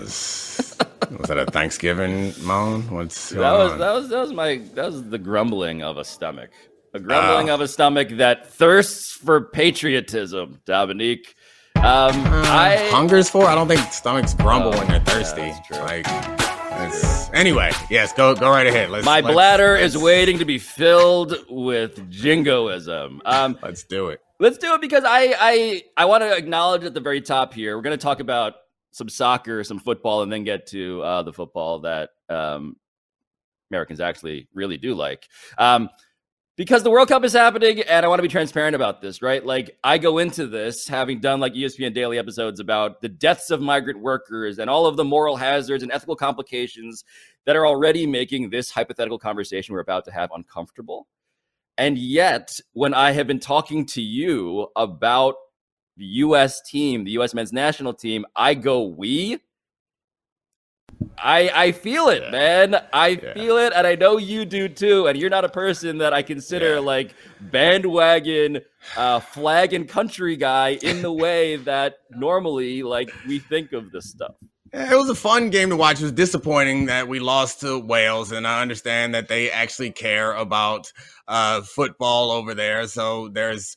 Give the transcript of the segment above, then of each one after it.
was was that a Thanksgiving moan? What's that was on? that was that was my that was the grumbling of a stomach. A grumbling uh, of a stomach that thirsts for patriotism, Domonique. Um, uh, I hungers for. I don't think stomachs grumble oh, when they're thirsty. Yeah, like, anyway, yes, go go right ahead. Let's, My let's, bladder let's, is waiting to be filled with jingoism. Um, let's do it. Let's do it because I I I want to acknowledge at the very top here. We're going to talk about some soccer, some football, and then get to uh, the football that um, Americans actually really do like. Um, because the World Cup is happening, and I want to be transparent about this, right? Like, I go into this having done like ESPN daily episodes about the deaths of migrant workers and all of the moral hazards and ethical complications that are already making this hypothetical conversation we're about to have uncomfortable. And yet, when I have been talking to you about the US team, the US men's national team, I go, we. I I feel it, yeah. man. I yeah. feel it, and I know you do too. And you're not a person that I consider yeah. like bandwagon, uh, flag and country guy in the way that normally like we think of this stuff. It was a fun game to watch. It was disappointing that we lost to Wales, and I understand that they actually care about uh, football over there. So there's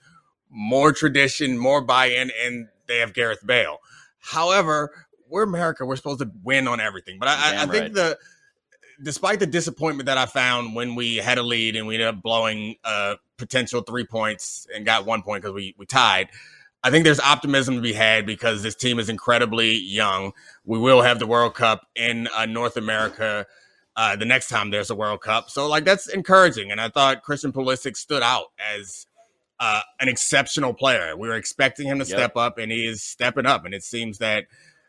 more tradition, more buy-in, and they have Gareth Bale. However, we're America. We're supposed to win on everything. But I, I think right. the despite the disappointment that I found when we had a lead and we ended up blowing a potential three points and got one point because we we tied. I think there's optimism to be had because this team is incredibly young. We will have the World Cup in uh, North America uh, the next time there's a World Cup. So, like, that's encouraging. And I thought Christian Pulisic stood out as uh, an exceptional player. We were expecting him to yep. step up, and he is stepping up. And it seems that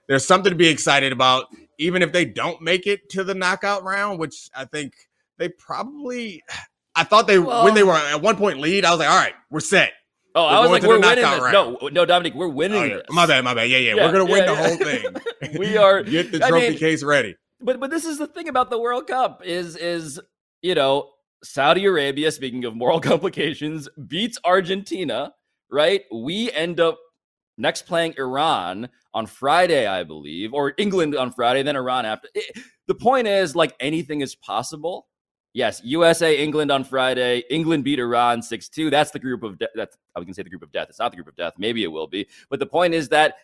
there's something to be excited about, even if they don't make it to the knockout round, which I think they probably. I thought they well, when they were at one point lead, I was like, all right, we're set. Oh, we're I was like, we're winning this. Round. No, no, Dominic, we're winning oh, this. My bad, my bad. Yeah, yeah, yeah we're gonna win yeah, the whole thing. we are get the trophy I mean, case ready. But but this is the thing about the World Cup is is you know Saudi Arabia, speaking of moral complications, beats Argentina, right? We end up next playing Iran on Friday, I believe, or England on Friday, then Iran after. It, the point is, like anything is possible. Yes, USA, England on Friday. England beat Iran 6 2. That's the group of death. That's, I was going to say the group of death. It's not the group of death. Maybe it will be. But the point is that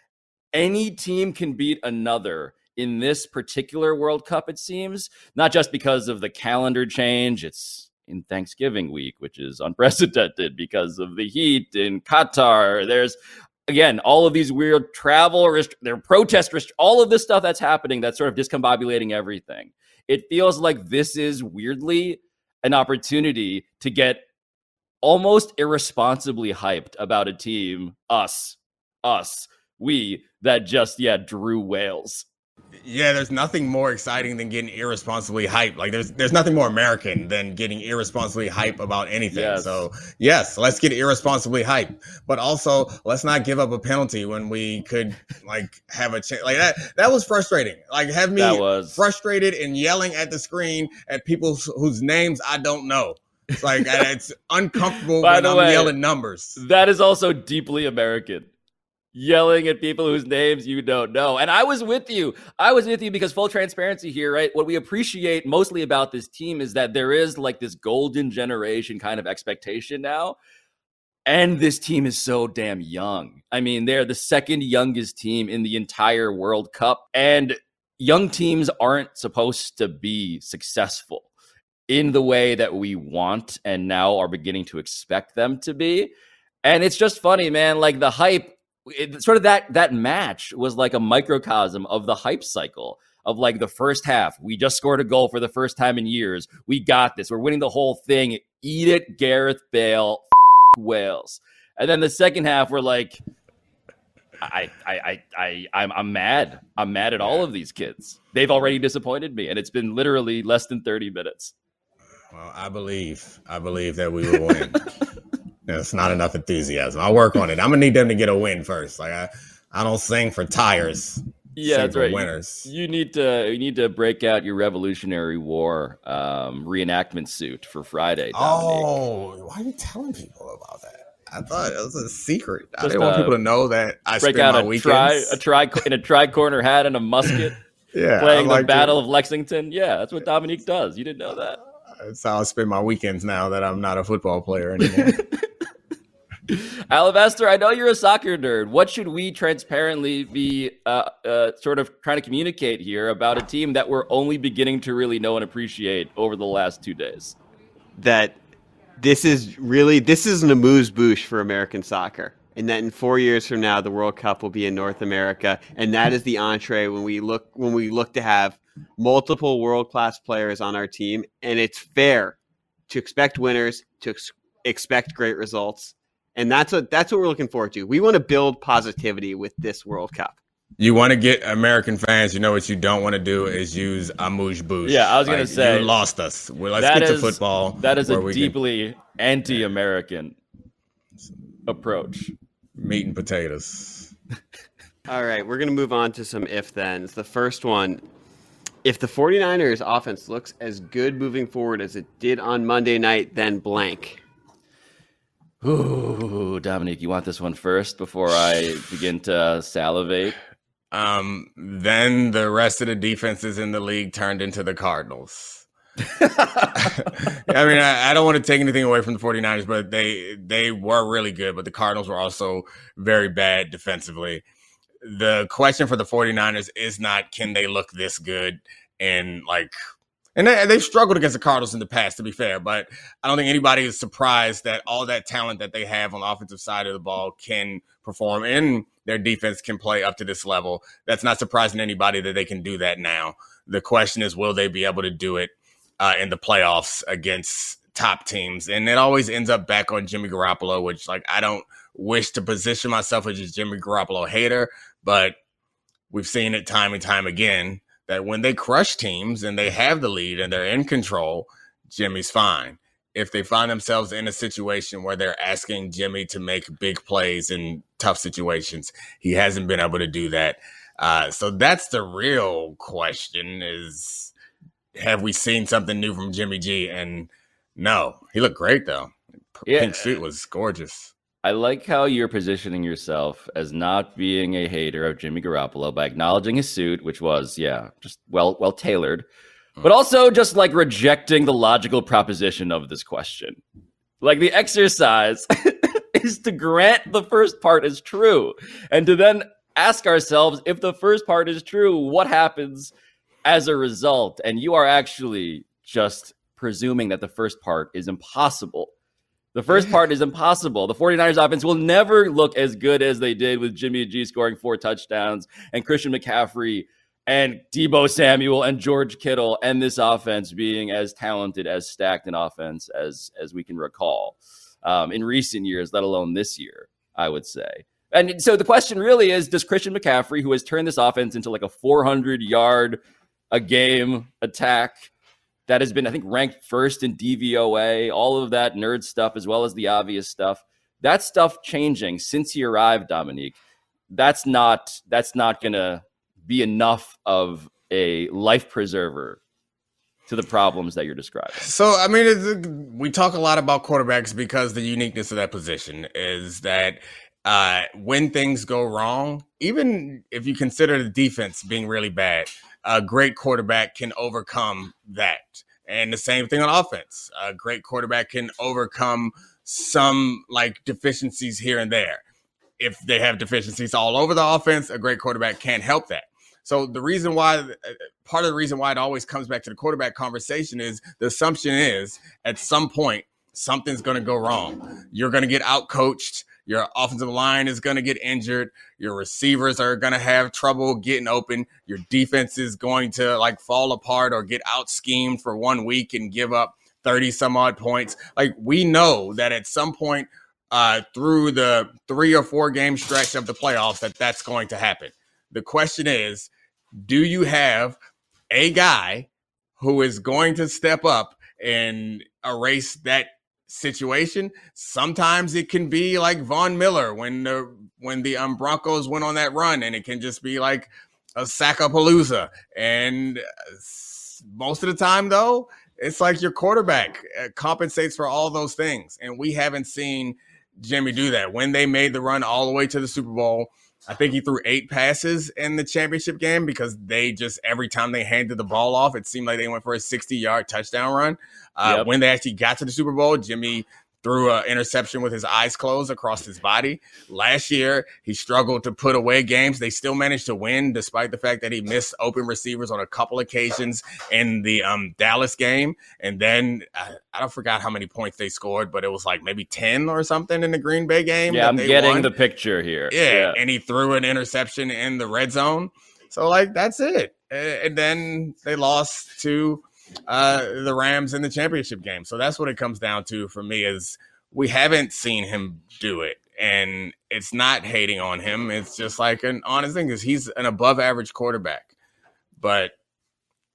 any team can beat another in this particular World Cup, it seems, not just because of the calendar change. It's in Thanksgiving week, which is unprecedented because of the heat in Qatar. There's again all of these weird travel rest- there protest rest- all of this stuff that's happening that's sort of discombobulating everything. It feels like this is weirdly an opportunity to get almost irresponsibly hyped about a team, us, us, we that just yeah drew Wales yeah, there's nothing more exciting than getting irresponsibly hype. Like there's there's nothing more American than getting irresponsibly hype about anything. Yes. So yes, let's get irresponsibly hype, but also let's not give up a penalty when we could like have a chance. Like that that was frustrating. Like have me was... frustrated and yelling at the screen at people whose names I don't know. It's like it's uncomfortable when I'm way, yelling numbers. That is also deeply American yelling at people whose names you don't know. And I was with you. I was with you because full transparency here, right? What we appreciate mostly about this team is that there is like this golden generation kind of expectation now. And this team is so damn young. I mean, they're the second youngest team in the entire World Cup. And young teams aren't supposed to be successful in the way that we want and now are beginning to expect them to be. And it's just funny, man. Like the hype it, sort of that that match was like a microcosm of the hype cycle of like the first half. We just scored a goal for the first time in years. We got this. We're winning the whole thing. Eat it, Gareth Bale, Wales. And then the second half, we're like, I, I, I, I, I'm, I'm mad. I'm mad at all of these kids. They've already disappointed me, and it's been literally less than 30 minutes. Well, I believe, I believe that we will win. It's not enough enthusiasm. I'll work on it. I'm gonna need them to get a win first. Like I, I don't sing for tires. Yeah, that's right. Winners. You, you, need to you need to break out your Revolutionary War um, reenactment suit for Friday. Domonique. Oh, why are you telling people about that? I thought it was a secret. Just, I didn't want uh, people to know that I break out my a tri, a tri in a tri corner hat and a musket. Yeah, playing the Battle of Lexington. Yeah, that's what Domonique does. You didn't know that. That's how I spend my weekends now that I'm not a football player anymore. Alabaster, I know you're a soccer nerd. What should we transparently be uh, uh, sort of trying to communicate here about a team that we're only beginning to really know and appreciate over the last two days? That this is really this is an amuse bouche for American soccer, and that in four years from now the World Cup will be in North America, and that is the entree when we look when we look to have multiple world class players on our team, and it's fair to expect winners, to ex- expect great results, and that's what that's what we're looking forward to. We want to build positivity with this World Cup. You want to get American fans. You know what you don't want to do is use amuse bouche. Yeah, I was gonna say you lost us. Well, let's get is, to football. That is a deeply can... anti-American approach. Meat and potatoes. All right, we're gonna move on to some if thens. The first one if the 49ers offense looks as good moving forward as it did on Monday night, then blank. Ooh, Domonique, you want this one first before I begin to salivate? Um, then the rest of the defenses in the league turned into the Cardinals. I mean, I, I, don't want to take anything away from the 49ers, but they they were really good, but the Cardinals were also very bad defensively the question for the 49ers is not can they look this good and like and they, have struggled against the Cardinals in the past, to be fair, but I don't think anybody is surprised that all that talent that they have on the offensive side of the ball can perform and their defense can play up to this level. That's not surprising anybody that they can do that now. The question is, will they be able to do it uh, in the playoffs against top teams? And it always ends up back on Jimmy Garoppolo, which, like, I don't wish to position myself as a Jimmy Garoppolo hater, but we've seen it time and time again that when they crush teams and they have the lead and they're in control, Jimmy's fine. If they find themselves in a situation where they're asking Jimmy to make big plays in tough situations, he hasn't been able to do that. Uh, so that's the real question: is have we seen something new from Jimmy G? And no, he looked great though. Yeah. Pink suit was gorgeous. I like how you're positioning yourself as not being a hater of Jimmy Garoppolo by acknowledging his suit, which was, yeah, just well well tailored, hmm. but also just like rejecting the logical proposition of this question. Like the exercise is to grant the first part is true and to then ask ourselves if the first part is true, what happens as a result? And you are actually just presuming that the first part is impossible the first part is impossible. The 49ers offense will never look as good as they did with Jimmy G scoring four touchdowns and Christian McCaffrey and Deebo Samuel and George Kittle and this offense being as talented, as stacked an offense as as we can recall um, in recent years, let alone this year, I would say. And so the question really is does Christian McCaffrey, who has turned this offense into like a 400 yard a game attack, that has been, I think, ranked first in DVOA, all of that nerd stuff, as well as the obvious stuff. That stuff changing since he arrived, Domonique. That's not that's not gonna be enough of a life preserver to the problems that you're describing. So, I mean, we talk a lot about quarterbacks because the uniqueness of that position is that uh, when things go wrong, even if you consider the defense being really bad, a great quarterback can overcome that. And the same thing on offense. A great quarterback can overcome some like deficiencies here and there. If they have deficiencies all over the offense, a great quarterback can't help that. So the reason why, uh, part of the reason why it always comes back to the quarterback conversation is the assumption is at some point something's going to go wrong. You're going to get out coached. Your offensive line is going to get injured. Your receivers are going to have trouble getting open. Your defense is going to like fall apart or get out schemed for one week and give up 30 some odd points. Like we know that at some point uh, through the three or four game stretch of the playoffs that that's going to happen. The question is, do you have a guy who is going to step up and erase that situation. Sometimes it can be like Von Miller when the when the um, Broncos went on that run, and it can just be like a Sackapalooza. And uh, most of the time, though, it's like your quarterback uh, compensates for all those things, and we haven't seen Jimmy do that. When they made the run all the way to the Super Bowl, I think he threw eight passes in the championship game because they just every time they handed the ball off, it seemed like they went for a 60 yard touchdown run. Uh, yep. When they actually got to the Super Bowl, Jimmy threw an interception with his eyes closed across his body. Last year, he struggled to put away games. They still managed to win despite the fact that he missed open receivers on a couple occasions in the um, Dallas game. And then I, I, don't forgot how many points they scored, but it was like maybe 10 or something in the Green Bay game. Yeah, I'm getting won. the picture here. Yeah, yeah, and he threw an interception in the red zone. So, like, that's it. And then they lost to uh, the Rams in the championship game. So that's what it comes down to for me is we haven't seen him do it. And it's not hating on him. It's just like an honest thing because he's an above average quarterback. But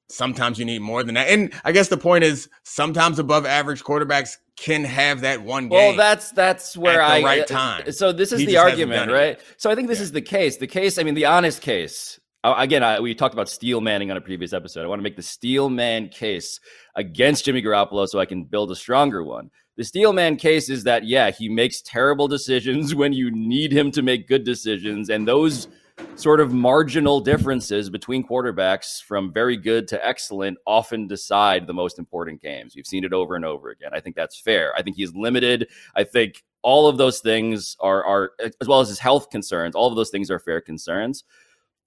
sometimes you need more than that. And I guess the point is sometimes above average quarterbacks can have that one game. Well, that's that's where I right uh, time. So this is he the argument, right? So I think this yeah. is the case. The case, I mean, the honest case Uh, again, I, we talked about Steel Manning on a previous episode. I want to make the Steel Man case against Jimmy Garoppolo so I can build a stronger one. The Steel Man case is that, yeah, he makes terrible decisions when you need him to make good decisions. And those sort of marginal differences between quarterbacks from very good to excellent often decide the most important games. We've seen it over and over again. I think that's fair. I think he's limited. I think all of those things are, are as well as his health concerns, all of those things are fair concerns.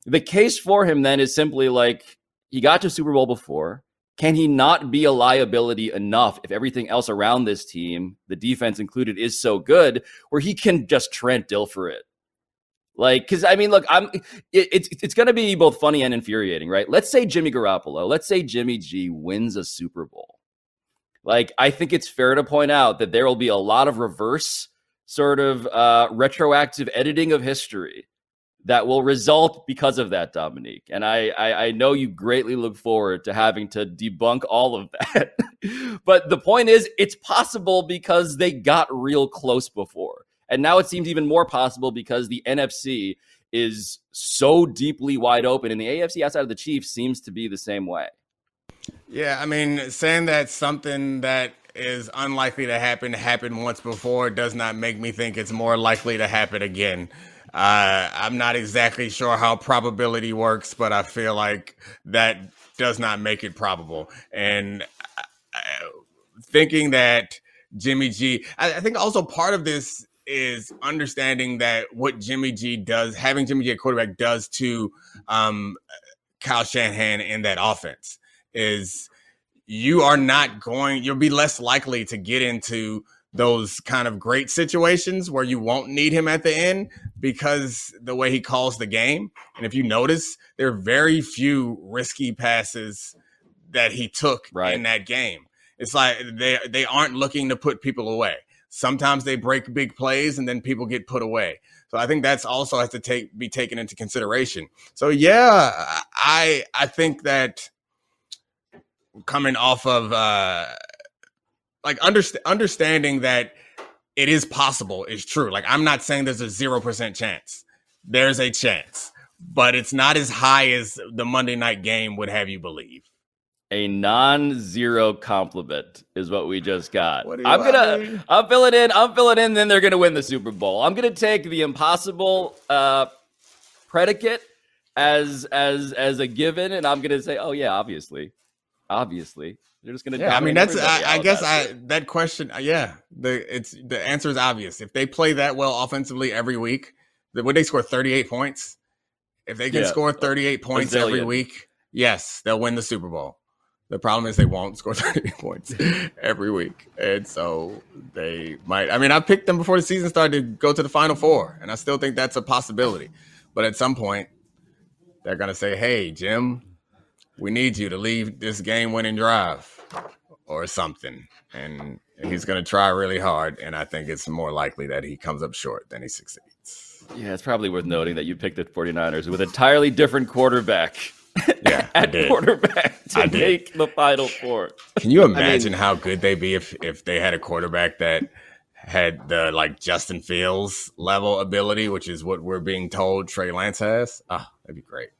The case for him then is simply like he got to Super Bowl before. Can he not be a liability enough if everything else around this team, the defense included, is so good where he can just Trent Dilfer it? Like, because I mean, look, I'm it, it's it's going to be both funny and infuriating, right? Let's say Jimmy Garoppolo, let's say Jimmy G wins a Super Bowl. Like, I think it's fair to point out that there will be a lot of reverse sort of uh, retroactive editing of history that will result because of that, Domonique. And I, I, I know you greatly look forward to having to debunk all of that. but the point is, it's possible because they got real close before. And now it seems even more possible because the NFC is so deeply wide open, and the AFC outside of the Chiefs seems to be the same way. Yeah, I mean, saying that something that is unlikely to happen happened once before does not make me think it's more likely to happen again. Uh, I'm not exactly sure how probability works, but I feel like that does not make it probable. And uh, thinking that Jimmy G, I, I think also part of this is understanding that what Jimmy G does, having Jimmy G at quarterback does to um, Kyle Shanahan in that offense is you are not going, you'll be less likely to get into those kind of great situations where you won't need him at the end because the way he calls the game. And if you notice, there are very few risky passes that he took right. in that game. It's like they they aren't looking to put people away. Sometimes they break big plays and then people get put away. So I think that's also has to take be taken into consideration. So yeah, I I think that coming off of uh like underst- understanding that it is possible is true. Like I'm not saying there's a 0% chance. There's a chance, but it's not as high as the Monday night game would have you believe. A non-zero compliment is what we just got. I'm gonna, I'm filling in, I'm filling in. Then they're gonna win the Super Bowl. I'm gonna take the impossible uh, predicate as as as a given, and I'm gonna say, oh yeah, obviously, obviously. They're just gonna. Yeah, I mean that's. I, I guess I that question. Uh, yeah, the it's the answer is obvious. If they play that well offensively every week, would they score thirty eight points? If they can yeah, score thirty eight points every week, yes, they'll win the Super Bowl. The problem is they won't score 30 points every week. And so they might. I mean, I picked them before the season started to go to the Final Four, and I still think that's a possibility. But at some point, they're going to say, hey, Jim, we need you to leave this game winning drive or something. And he's going to try really hard. And I think it's more likely that he comes up short than he succeeds. Yeah, it's probably worth noting that you picked the 49ers with entirely different quarterback. Yeah, at quarterback to make the final four. Can you imagine I mean, how good they'd be if if they had a quarterback that had the like Justin Fields level ability, which is what we're being told Trey Lance has? Ah, oh, that'd be great.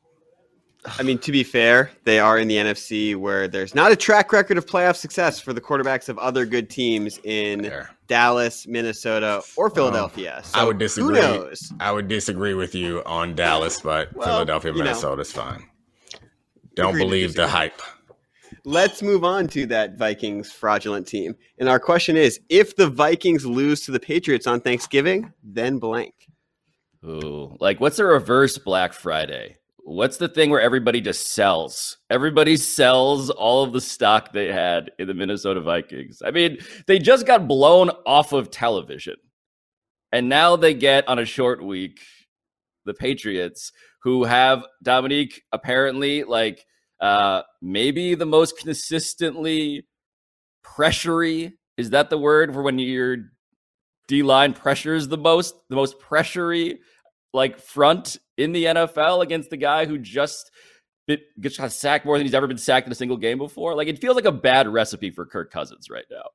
I mean, to be fair, they are in the NFC where there's not a track record of playoff success for the quarterbacks of other good teams in Fair. Dallas, Minnesota, or um, Philadelphia. So I would disagree. Who disagree. knows? I would disagree with you on Dallas, but Well, Philadelphia, Minnesota is fine. Don't believe the hype. Let's move on to that Vikings fraudulent team. And our question is if the Vikings lose to the Patriots on Thanksgiving, then blank. Ooh, like what's the reverse Black Friday? What's the thing where everybody just sells? Everybody sells all of the stock they had in the Minnesota Vikings. I mean, they just got blown off of television. And now they get on a short week the Patriots, who have Domonique apparently like uh maybe the most consistently pressury. Is that the word for when your D line pressures the most, the most pressury like front in the NFL against the guy who just bit, gets sacked more than he's ever been sacked in a single game before. Like it feels like a bad recipe for Kirk Cousins right now.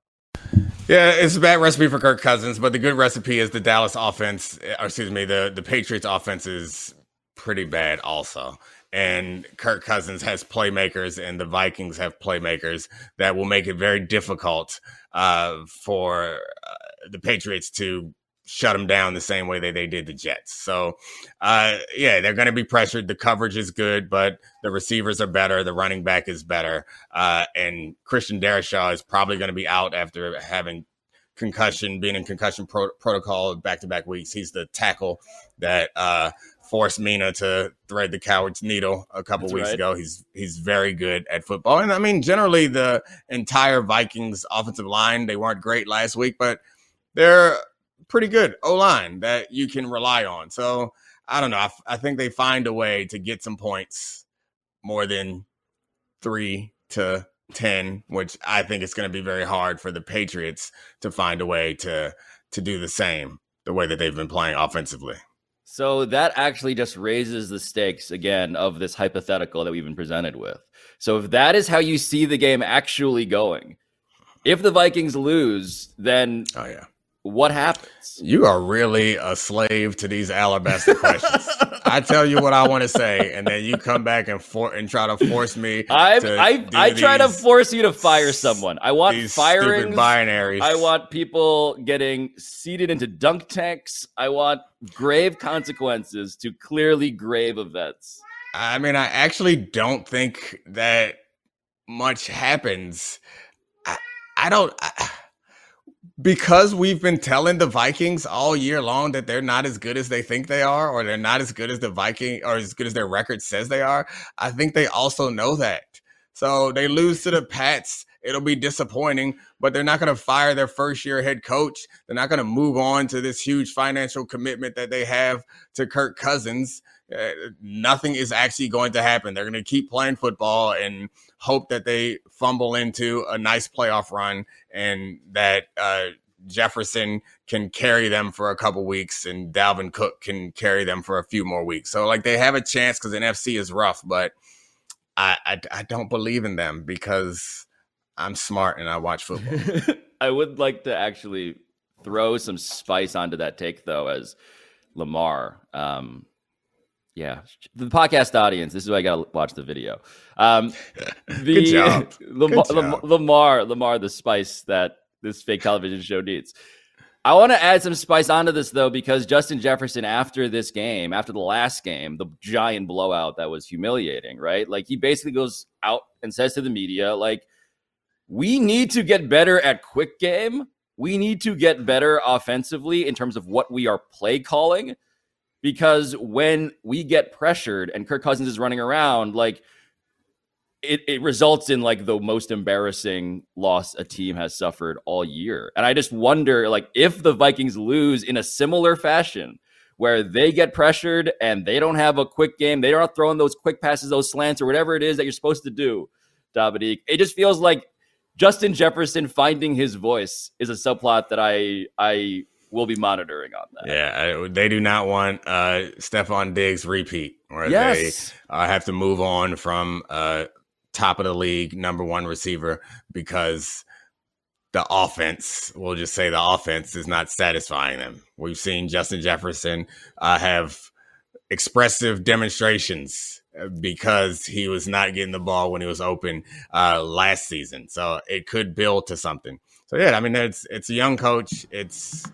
Yeah, it's a bad recipe for Kirk Cousins, but the good recipe is the Dallas offense, or excuse me, the, the Patriots offense is pretty bad also. And Kirk Cousins has playmakers, and the Vikings have playmakers that will make it very difficult uh, for uh, the Patriots to shut them down the same way that they did the Jets. So, uh, yeah, they're going to be pressured. The coverage is good, but the receivers are better. The running back is better. Uh, and Christian Darrisaw is probably going to be out after having concussion, being in concussion pro- protocol back to back weeks. He's the tackle that uh, forced Mina to thread the coward's needle a couple That's weeks right. ago. He's he's very good at football, and I mean generally the entire Vikings offensive line they weren't great last week, but they're pretty good O line that you can rely on. So I don't know. I, I think they find a way to get some points more than three to 10, which I think it's going to be very hard for the Patriots to find a way to to do the same the way that they've been playing offensively. So that actually just raises the stakes again of this hypothetical that we've been presented with. So if that is how you see the game actually going, if the Vikings lose, then Oh yeah. What happens? You are really a slave to these alabaster questions. I tell you what I want to say, and then you come back and for and try to force me. I I I try to force you to fire someone. I want stupid binaries. I want people getting seated into dunk tanks. I want grave consequences to clearly grave events. I mean, I actually don't think that much happens. I, I don't. I, because we've been telling the Vikings all year long that they're not as good as they think they are, or they're not as good as the Viking, or as good as their record says they are. I think they also know that. So they lose to the Pats. It'll be disappointing, but they're not going to fire their first year head coach. They're not going to move on to this huge financial commitment that they have to Kirk Cousins. Uh, nothing is actually going to happen. They're going to keep playing football and hope that they fumble into a nice playoff run and that uh, Jefferson can carry them for a couple weeks and Dalvin Cook can carry them for a few more weeks. So, like, they have a chance because NFC is rough, but I, I, I don't believe in them because I'm smart and I watch football. I would like to actually throw some spice onto that take, though, as Lamar. Um, yeah, the podcast audience. This is why I got to watch the video. Um, the, Good job. Lamar, Good job. Lamar, Lamar, the spice that this fake television show needs. I want to add some spice onto this though, because Justin Jefferson, after this game, after the last game, the giant blowout that was humiliating, right? Like he basically goes out and says to the media, like, we need to get better at quick game. We need to get better offensively in terms of what we are play calling. Because when we get pressured and Kirk Cousins is running around, like it, it results in like the most embarrassing loss a team has suffered all year. And I just wonder, like, if the Vikings lose in a similar fashion, where they get pressured and they don't have a quick game, they aren't throwing those quick passes, those slants, or whatever it is that you're supposed to do, Domonique. It just feels like Justin Jefferson finding his voice is a subplot that I I will be monitoring on that. yeah, I, they do not want uh, Stefon Diggs repeat, where Yes. they uh, have to move on from uh, top of the league number one receiver because the offense, we'll just say the offense is not satisfying them. We've seen Justin Jefferson uh, have expressive demonstrations uh, because he was not getting the ball when he was open uh, last season. So it could build to something. So yeah, I mean, it's it's a young coach. It's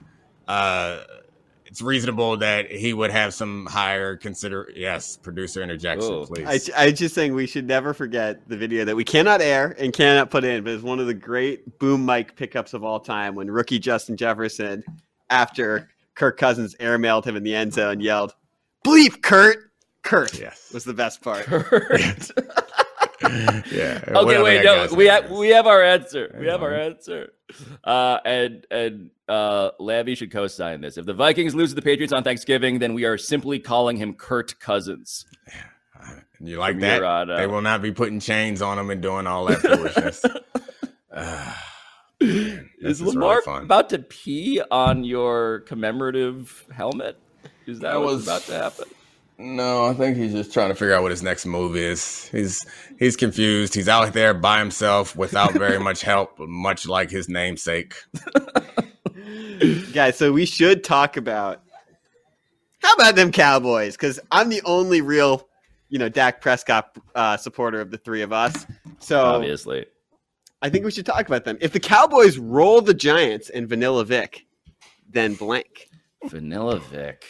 uh, it's reasonable that he would have some higher consider. Yes, producer interjection, Ooh. please. I, I just saying we should never forget the video that we cannot air and cannot put in, but it's one of the great boom mic pickups of all time when rookie Justin Jefferson, after Kirk Cousins airmailed him in the end zone, yelled, "Bleep, Kurt!" Kurt yes. was the best part. Kurt. yeah. okay, wait, no, we have we have our answer. We have our answer. Uh, and and uh, Lavy should co-sign this. If the Vikings lose to the Patriots on Thanksgiving, then we are simply calling him Kurt Cousins. You like from that? here on They will not be putting chains on him and doing all that foolishness. Ah, man, Is this really Lamar fun. about to pee on your commemorative helmet? Is that That what's was- about to happen? No, I think he's just trying to figure out what his next move is. He's he's confused. He's out there by himself without very much help, much like his namesake. Guys, so we should talk about how about them Cowboys? Because I'm the only real, you know, Dak Prescott uh, supporter of the three of us. So Obviously. I think we should talk about them. If the Cowboys roll the Giants and Vanilla Vic, then blank. Vanilla Vic.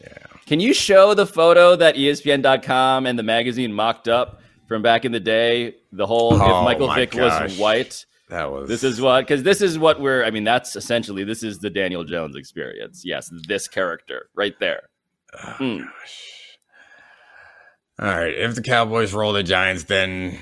Yeah. Can you show the photo that ESPN.com and the magazine mocked up from back in the day? The whole Oh, if Michael Vick gosh. was white. That was This is what because this is what we're. I mean, that's essentially this is the Daniel Jones experience. Yes, this character right there. Oh, Mm. gosh. All right. If the Cowboys roll the Giants, then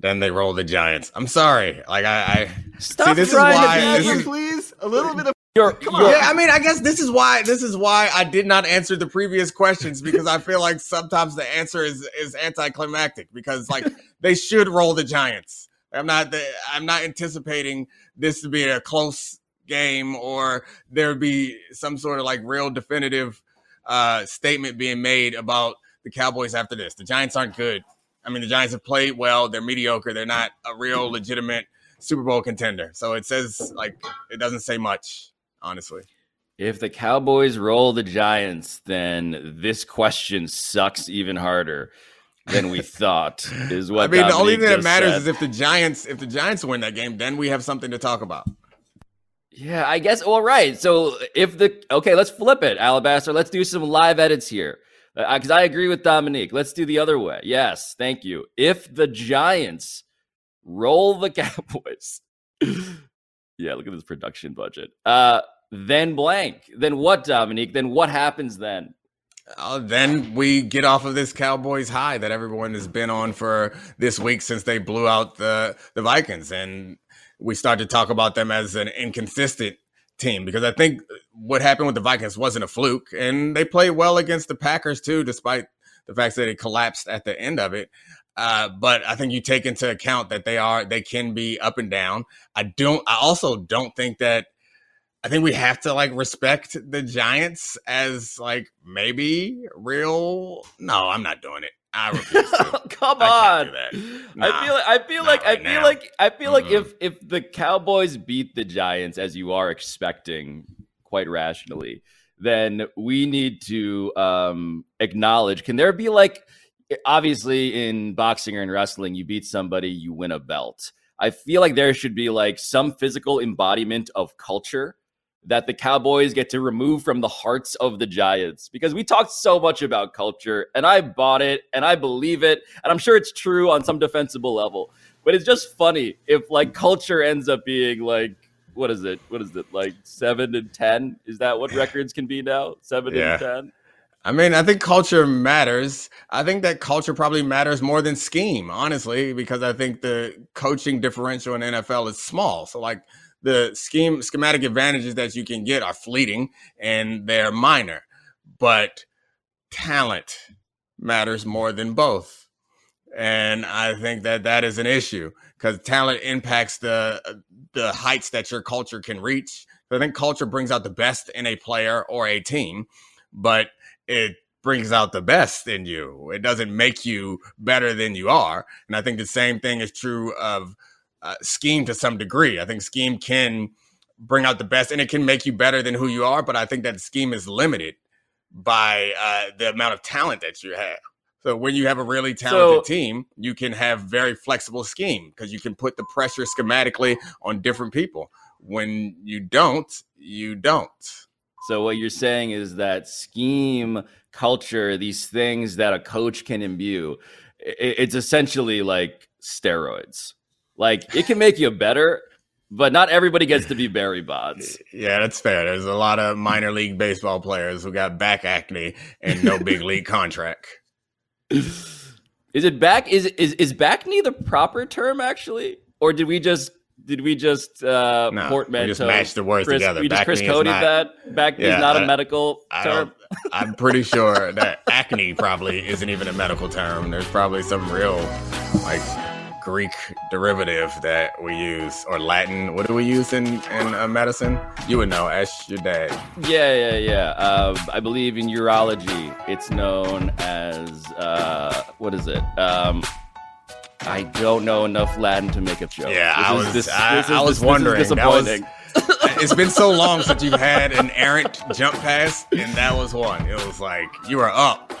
then they roll the Giants. I'm sorry. Like I, I Stop this is trying why- to this be. is- please, a little bit of You're, you're- yeah, I mean, I guess this is why this is why I did not answer the previous questions because I feel like sometimes the answer is is anticlimactic because like they should roll the Giants. I'm not I'm not anticipating this to be a close game or there would be some sort of like real definitive uh statement being made about the Cowboys after this. The Giants aren't good. I mean, the Giants have played well. They're mediocre. They're not a real legitimate Super Bowl contender. So it says like it doesn't say much, honestly. If the Cowboys roll the Giants, then this question sucks even harder than we thought. Is what I mean, the only thing that matters said. is if the Giants if the Giants win that game, then we have something to talk about. Yeah, I guess. All right. So if the okay, let's flip it, Alabaster. Let's do some live edits here uh, because I agree with Domonique. Let's do the other way. Yes, thank you. If the Giants roll the Cowboys, yeah, look at this production budget. Uh, then blank. Then what, Domonique? Then what happens then? Uh, then we get off of this Cowboys high that everyone has been on for this week since they blew out the the Vikings, and we start to talk about them as an inconsistent team because I think what happened with the Vikings wasn't a fluke, and they played well against the Packers too, despite the fact that it collapsed at the end of it. Uh, but I think you take into account that they are they can be up and down. I don't. I also don't think that. I think we have to like respect the Giants as like maybe real. No, I'm not doing it. I refuse to. Come I on. that. I feel like I feel like I feel now. like I feel like Mm-mm. if if the Cowboys beat the Giants as you are expecting quite rationally, then we need to um acknowledge can there be like obviously in boxing or in wrestling you beat somebody you win a belt. I feel like there should be like some physical embodiment of culture that the Cowboys get to remove from the hearts of the Giants because we talked so much about culture and I bought it and I believe it and I'm sure it's true on some defensible level. But it's just funny if like culture ends up being like what is it? What is it? Like 7 and 10? Is that what records can be now? 7 Yeah. and 10? I mean, I think culture matters. I think that culture probably matters more than scheme, honestly, because I think the coaching differential in NFL is small. So, like, the scheme schematic advantages that you can get are fleeting and they're minor, but talent matters more than both. And I think that that is an issue because talent impacts the the heights that your culture can reach. I think culture brings out the best in a player or a team, but it brings out the best in you. It doesn't make you better than you are. And I think the same thing is true of uh, scheme to some degree. I think scheme can bring out the best and it can make you better than who you are, but I think that scheme is limited by uh, the amount of talent that you have. So when you have a really talented So- team, you can have very flexible scheme because you can put the pressure schematically on different people. When you don't, you don't. So what you're saying is that scheme, culture, these things that a coach can imbue, it's essentially like steroids. Like it can make you better, but not everybody gets to be Barry Bonds. Yeah, that's fair. There's a lot of minor league baseball players who got back acne and no big league contract. Is it back? Is is is back knee the proper term actually, or did we just did we just uh, No, we portmanteau? just matched the words Chris, together. We just Chris knee is coded not- that. Back Yeah, is not a I- medical I term. I'm pretty sure that acne probably isn't even a medical term. There's probably some real like Greek derivative that we use or Latin. What do we use in in uh, medicine? You would know. Ask your dad. Yeah, yeah, yeah. Um, I believe in urology, it's known as uh, what is it? Um, I don't know enough Latin to make a joke. Yeah, This I was- this- I- this is- I was this wondering. That was- disappointing. it's been so long since you've had an errant jump pass, and that was one. It was like you were up,